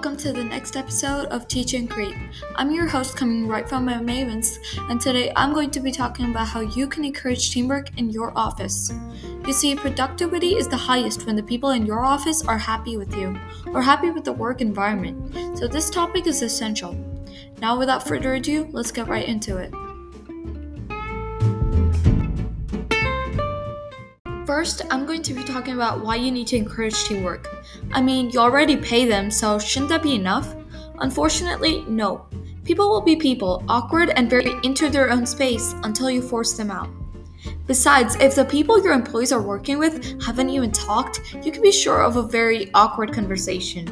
welcome to the next episode of Teach and Create. I'm your host coming right from my Mavens, and today I'm going to be talking about how you can encourage teamwork in your office. You see, productivity is the highest when the people in your office are happy with you or happy with the work environment, so this topic is essential. Now, without further ado, let's get right into it. First, I'm going to be talking about why you need to encourage teamwork. I mean, you already pay them, so shouldn't that be enough? Unfortunately, no. People will be people, awkward and very into their own space until you force them out. Besides, if the people your employees are working with haven't even talked, you can be sure of a very awkward conversation,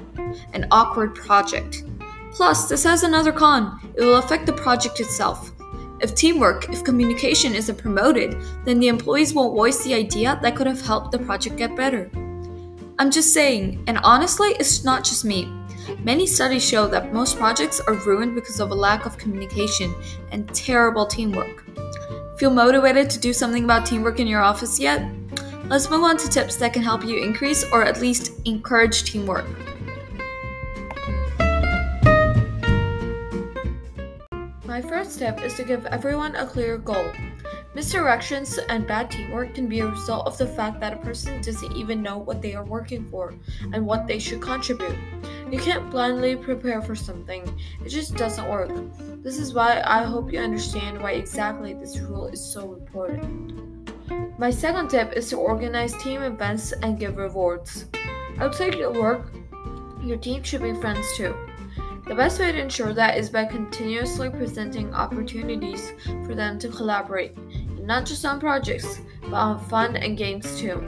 an awkward project. Plus, this has another con it will affect the project itself. If teamwork, if communication isn't promoted, then the employees won't voice the idea that could have helped the project get better. I'm just saying, and honestly, it's not just me. Many studies show that most projects are ruined because of a lack of communication and terrible teamwork. Feel motivated to do something about teamwork in your office yet? Let's move on to tips that can help you increase or at least encourage teamwork. My first tip is to give everyone a clear goal. Misdirections and bad teamwork can be a result of the fact that a person doesn't even know what they are working for and what they should contribute. You can't blindly prepare for something, it just doesn't work. This is why I hope you understand why exactly this rule is so important. My second tip is to organize team events and give rewards. Outside your work, your team should be friends too. The best way to ensure that is by continuously presenting opportunities for them to collaborate, and not just on projects, but on fun and games too.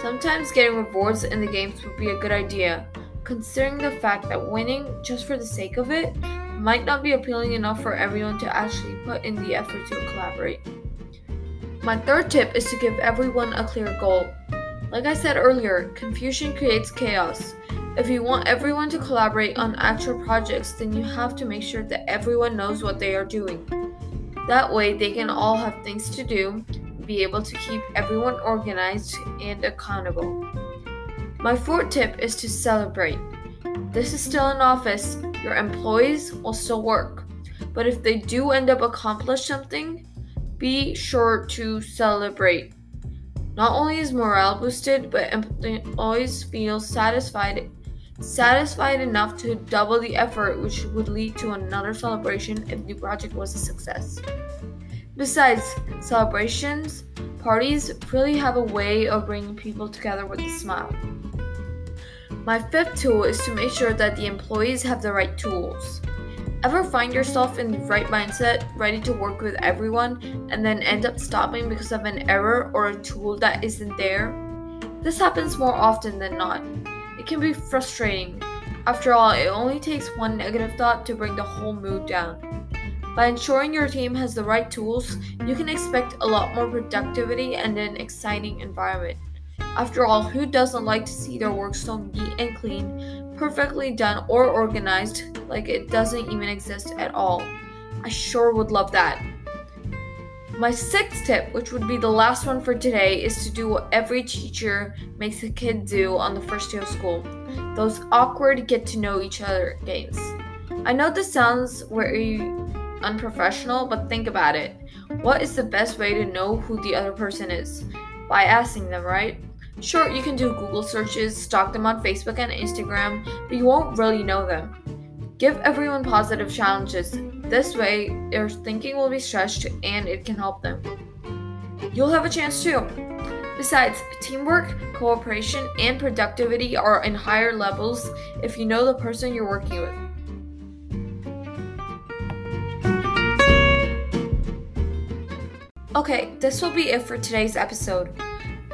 Sometimes getting rewards in the games would be a good idea, considering the fact that winning just for the sake of it might not be appealing enough for everyone to actually put in the effort to collaborate. My third tip is to give everyone a clear goal. Like I said earlier, confusion creates chaos. If you want everyone to collaborate on actual projects, then you have to make sure that everyone knows what they are doing. That way, they can all have things to do, be able to keep everyone organized and accountable. My fourth tip is to celebrate. This is still an office, your employees will still work. But if they do end up accomplish something, be sure to celebrate. Not only is morale boosted, but employees feel satisfied satisfied enough to double the effort, which would lead to another celebration if the project was a success. Besides, celebrations, parties really have a way of bringing people together with a smile. My fifth tool is to make sure that the employees have the right tools. Ever find yourself in the right mindset, ready to work with everyone, and then end up stopping because of an error or a tool that isn't there? This happens more often than not. It can be frustrating. After all, it only takes one negative thought to bring the whole mood down. By ensuring your team has the right tools, you can expect a lot more productivity and an exciting environment. After all, who doesn't like to see their work so neat and clean, perfectly done or organized like it doesn't even exist at all? I sure would love that. My sixth tip, which would be the last one for today, is to do what every teacher makes a kid do on the first day of school those awkward get to know each other games. I know this sounds very unprofessional, but think about it. What is the best way to know who the other person is? By asking them, right? Sure, you can do Google searches, stalk them on Facebook and Instagram, but you won't really know them. Give everyone positive challenges. This way, their thinking will be stretched and it can help them. You'll have a chance too. Besides, teamwork, cooperation, and productivity are in higher levels if you know the person you're working with. Okay, this will be it for today's episode.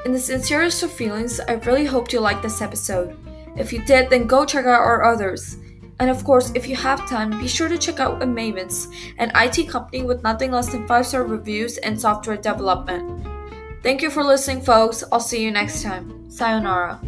In the sincerest of feelings, I really hoped you liked this episode. If you did, then go check out our others. And of course, if you have time, be sure to check out Mavens, an IT company with nothing less than 5 star reviews and software development. Thank you for listening, folks. I'll see you next time. Sayonara.